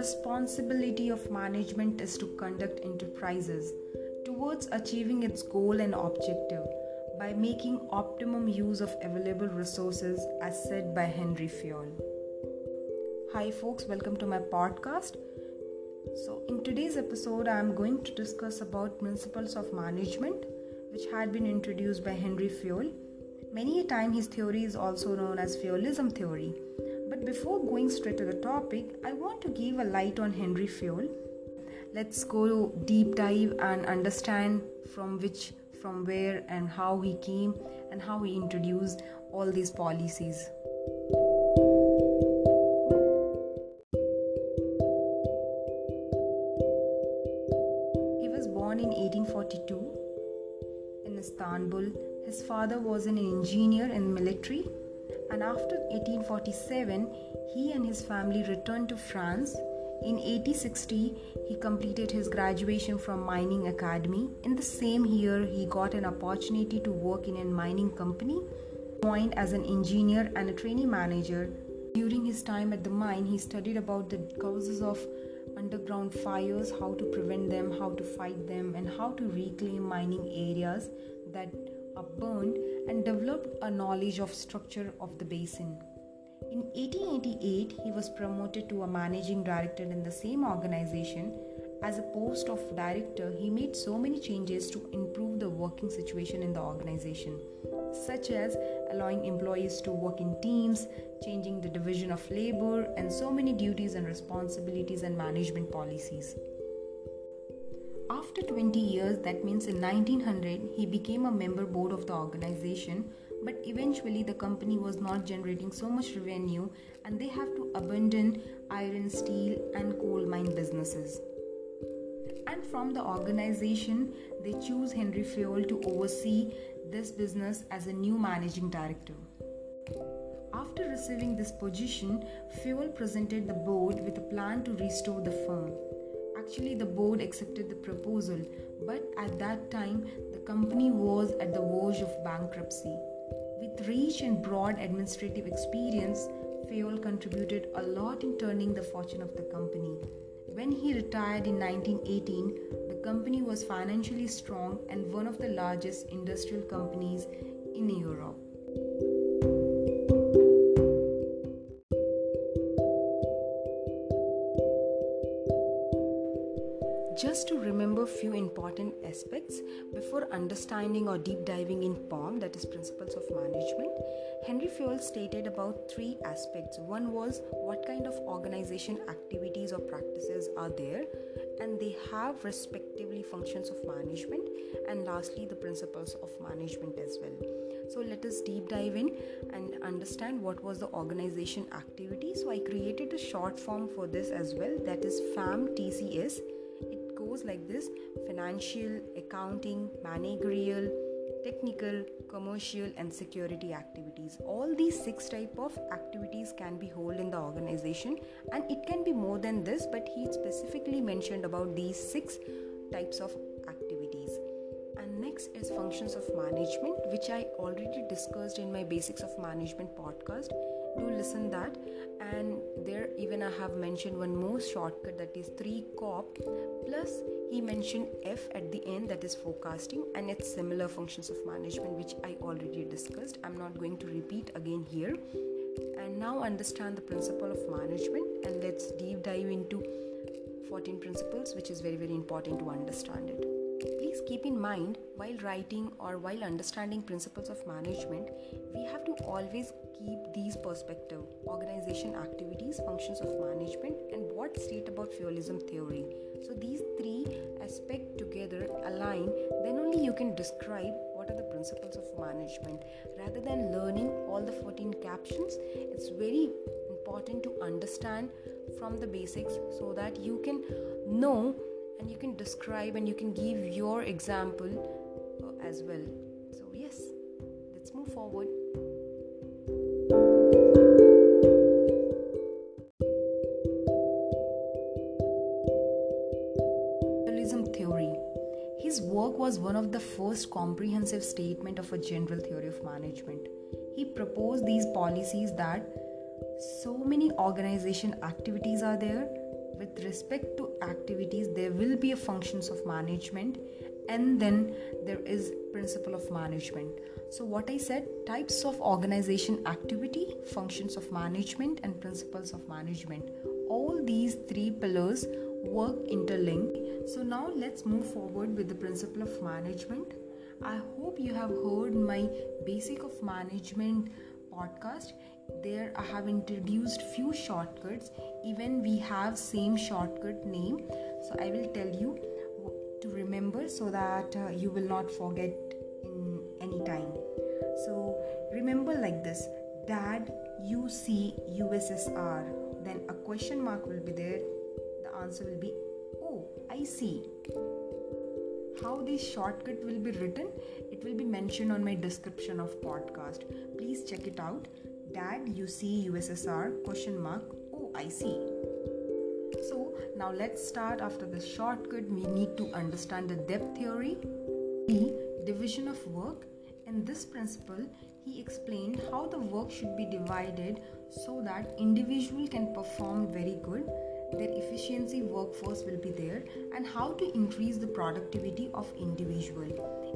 responsibility of management is to conduct enterprises towards achieving its goal and objective by making optimum use of available resources, as said by Henry Fayol. Hi, folks, welcome to my podcast. So, in today's episode, I am going to discuss about principles of management, which had been introduced by Henry Fayol. Many a time, his theory is also known as Fayolism theory. But before going straight to the topic, I want to give a light on Henry Fayol. Let's go deep dive and understand from which, from where, and how he came and how he introduced all these policies. He was born in 1842 in Istanbul. His father was an engineer in military, and after 1847, he and his family returned to France. In 1860, he completed his graduation from Mining Academy. In the same year, he got an opportunity to work in a mining company, joined as an engineer and a trainee manager. During his time at the mine, he studied about the causes of underground fires, how to prevent them, how to fight them, and how to reclaim mining areas that are burned, and developed a knowledge of structure of the basin. In 1888, he was promoted to a managing director in the same organization. As a post of director, he made so many changes to improve the working situation in the organization such as allowing employees to work in teams, changing the division of labor, and so many duties and responsibilities and management policies. After 20 years, that means in 1900, he became a member board of the organization, but eventually the company was not generating so much revenue and they have to abandon iron, steel, and coal mine businesses. And from the organization, they choose Henry Fayol to oversee this business as a new managing director. After receiving this position, Fayol presented the board with a plan to restore the firm. Actually, the board accepted the proposal, but at that time, the company was at the verge of bankruptcy. With rich and broad administrative experience, Fayol contributed a lot in turning the fortune of the company. When he retired in 1918, the company was financially strong and one of the largest industrial companies in Europe. Just to remember few important aspects before understanding or deep diving in POM, that is Principles of Management, Henry Fayol stated about three aspects. One was what kind of organization activities or practices are there, and they have respectively functions of management, and lastly, the principles of management as well. So let us deep dive in and understand what was the organization activity. So I created a short form for this as well, that is FAM TCS goes like this financial, accounting, managerial, technical, commercial, and security activities. All these six type of activities can be held in the organization, and it can be more than this, but he specifically mentioned about these six types of activities. And next is functions of management, which I already discussed in my basics of management podcast do listen that. And there even i have mentioned one more shortcut that is 3 cop plus he mentioned f at the end that is forecasting and its similar functions of management which i already discussed. I'm not going to repeat again here. And now understand the principle of management and let's deep dive into 14 principles which is very very important to understand it Please keep in mind while writing or while understanding principles of management, we have to always keep these perspective organization activities, functions of management, and what state about Fayolism theory. So these three aspects together align, then only you can describe what are the principles of management. Rather than learning all the 14 captions, it's very important to understand from the basics so that you can know and you can describe and you can give your example uh, as well. So, yes, let's move forward. theory. His work was one of the first comprehensive statement of a general theory of management. He proposed these policies that so many organization activities are there with respect to activities will be a functions of management and then there is principle of management. So what i said types of organization activity functions of management and principles of management. All these three pillars work interlinked so now let's move forward with the principle of management. I hope you have heard my basic of management podcast. There i have introduced few shortcuts. Even we have same shortcut name so i will tell you to remember so that uh, you will not forget in any time. So remember like this. Dad you see ussr then a question mark will be there. The answer will be oh i see. How this shortcut will be written? It will be mentioned on my description of podcast. Please check it out. Dad you see ussr question mark oh i see so now let's start after the shortcut we need to understand the depth theory the division of work. In this principle he explained how the work should be divided so that individual can perform very good. Their efficiency workforce will be there and how to increase the productivity of individual.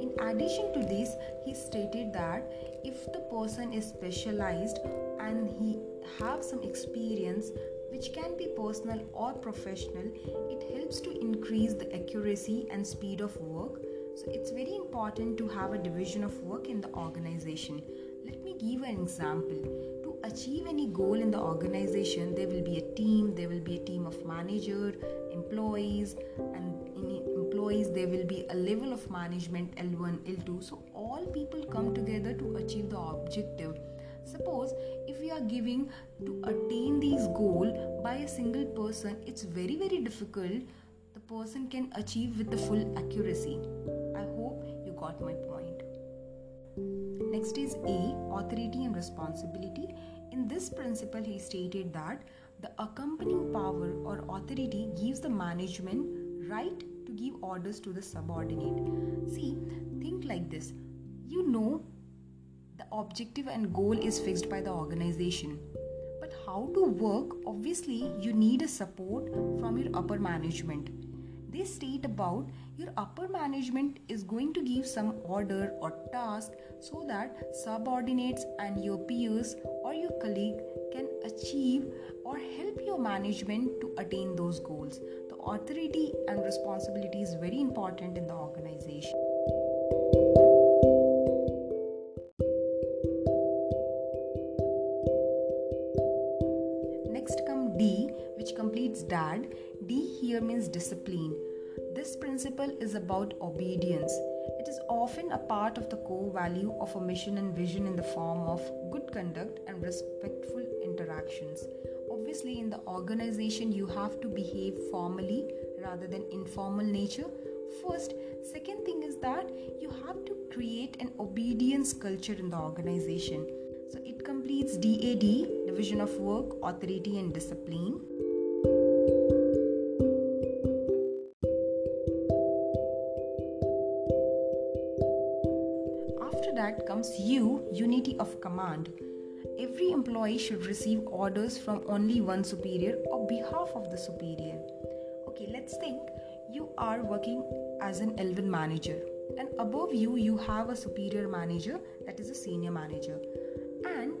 In addition to this he stated that if the person is specialized and he have some experience which can be personal or professional it helps to increase the accuracy and speed of work. So it's very important to have a division of work in the organization. Let me give an example. To achieve any goal in the organization there will be a team there will be a team of manager employees and in employees there will be a level of management l1 l2 so all people come together to achieve the objective. Suppose we are giving to attain these goal by a single person it's very very difficult the person can achieve with the full accuracy. I hope you got my point. Next is a authority and responsibility. In this principle, he stated that the accompanying power or authority gives the management right to give orders to the subordinate. See, think like this. You know the objective and goal is fixed by the organization. But how to work, obviously, you need a support from your upper management. They state about your upper management is going to give some order or task so that subordinates and your peers or your colleague can achieve or help your management to attain those goals. The authority and responsibility is very important in the organization. Here means discipline. This principle is about obedience. It is often a part of the core value of a mission and vision in the form of good conduct and respectful interactions. Obviously, in the organization, you have to behave formally rather than informal nature. First, second thing is that you have to create an obedience culture in the organization. So it completes DAD, division of work, authority, and discipline. That U, unity of command. Every employee should receive orders from only one superior or behalf of the superior. Okay, let's think you are working as an L1 manager, and above you, you have a superior manager that is a senior manager, and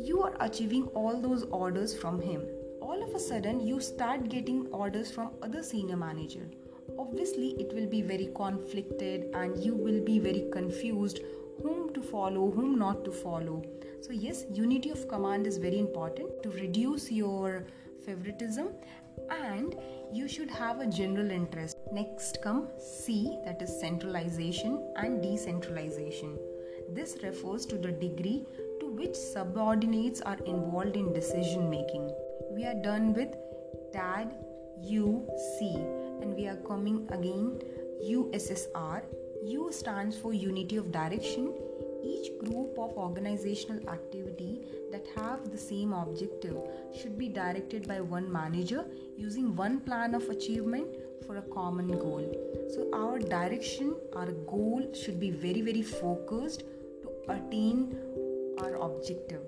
you are achieving all those orders from him. All of a sudden, you start getting orders from other senior manager obviously it will be very conflicted and you will be very confused whom to follow, whom not to follow. So, yes, unity of command is very important to reduce your favoritism and you should have a general interest. Next come C that is centralization and decentralization. This refers to the degree to which subordinates are involved in decision making. We are done with DAD U, C, and we are coming again USSR U stands for unity of direction. Each group of organizational activity that have the same objective should be directed by one manager using one plan of achievement for a common goal. So our direction, our goal should be very very focused to attain our objective.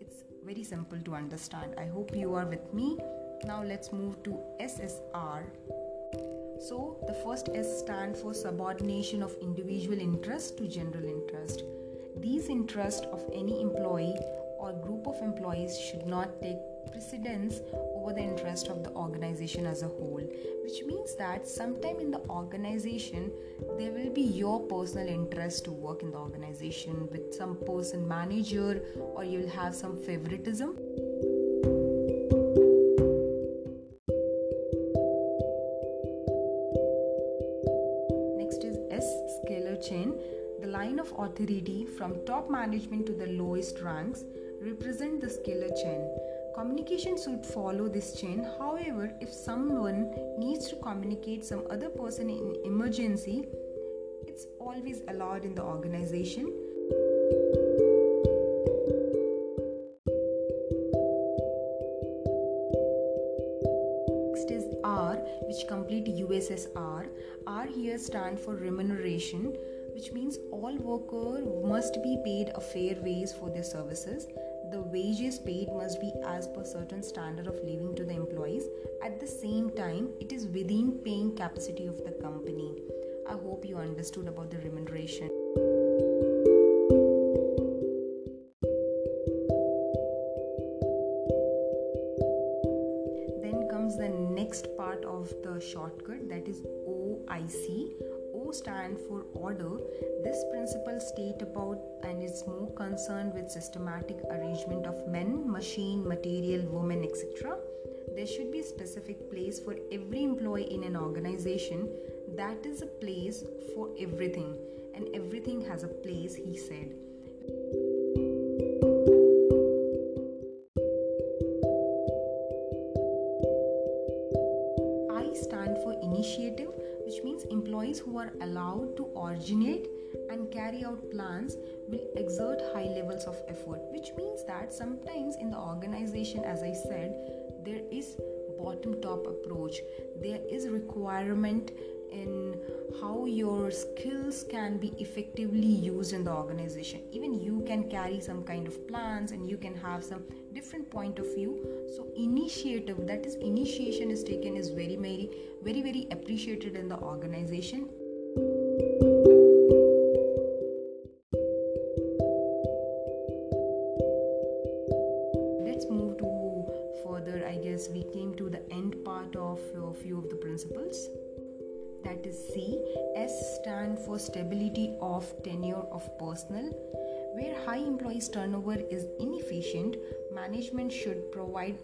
It's very simple to understand. I hope you are with me. Now let's move to SSR. So, the first S stands for subordination of individual interest to general interest. These interests of any employee or group of employees should not take precedence over the interest of the organization as a whole which means that sometime in the organization there will be your personal interest to work in the organization with some person manager or you'll have some favoritism line of authority from top management to the lowest ranks represent the scalar chain Communication should follow this chain. However, if someone needs to communicate some other person in emergency, it's always allowed in the organization. Next is R, which complete USSR. R here stand for remuneration, which means all worker must be paid a fair wage for their services. The wages paid must be as per certain standard of living to the employees. At the same time it is within paying capacity of the company. I hope you understood about the remuneration. Then comes the next part of the shortcut that is oic stand for order, this principle state about and is more concerned with systematic arrangement of men, machine, material, women, etc. There should be specific place for every employee in an organization. That is a place for everything, and everything has a place, he said. I stand for initiative which means employees who are allowed to originate and carry out plans will exert high levels of effort which means that sometimes in the organization as i said there is bottom top approach. There is requirement in how your skills can be effectively used in the organization. Even you can carry some kind of plans and you can have some different point of view so initiative that is initiation is taken is very very very very appreciated in the organization let's move to further i guess we came to the end part of a few of the principles that is C. S stand for stability of tenure of personnel. Where high employees turnover is inefficient, management should provide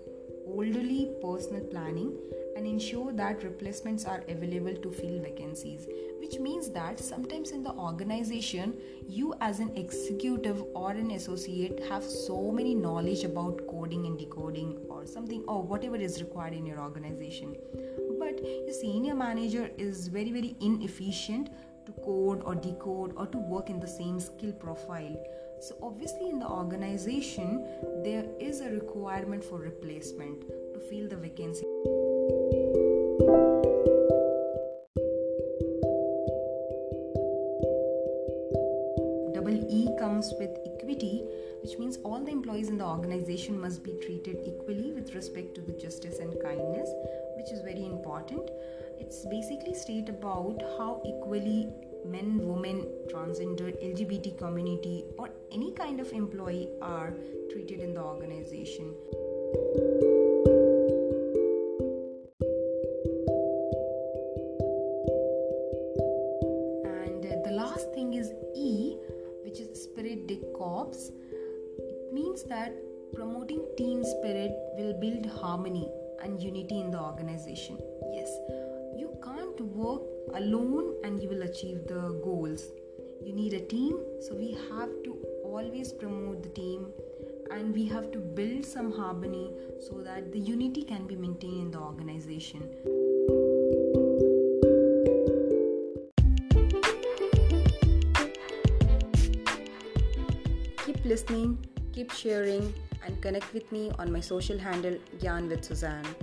orderly personal planning and ensure that replacements are available to fill vacancies which means that sometimes in the organization you as an executive or an associate have so many knowledge about coding and decoding or something or whatever is required in your organization. But your senior manager is very very inefficient to code or decode or to work in the same skill profile. So obviously in the organization there is a requirement for replacement to fill the vacancy. Double e comes with equity which means all the employees in the organization must be treated equally with respect to the justice and kindness which is very important it's basically state about how equally men women transgender lgbt community or any kind of employee are treated in the organization and the last thing is e which is spirit de corps it means that promoting team spirit will build harmony and unity in the organization. Work alone and you will achieve the goals. You need a team, so we have to always promote the team and we have to build some harmony so that the unity can be maintained in the organization. Keep listening, keep sharing, and connect with me on my social handle Gyan with Suzanne.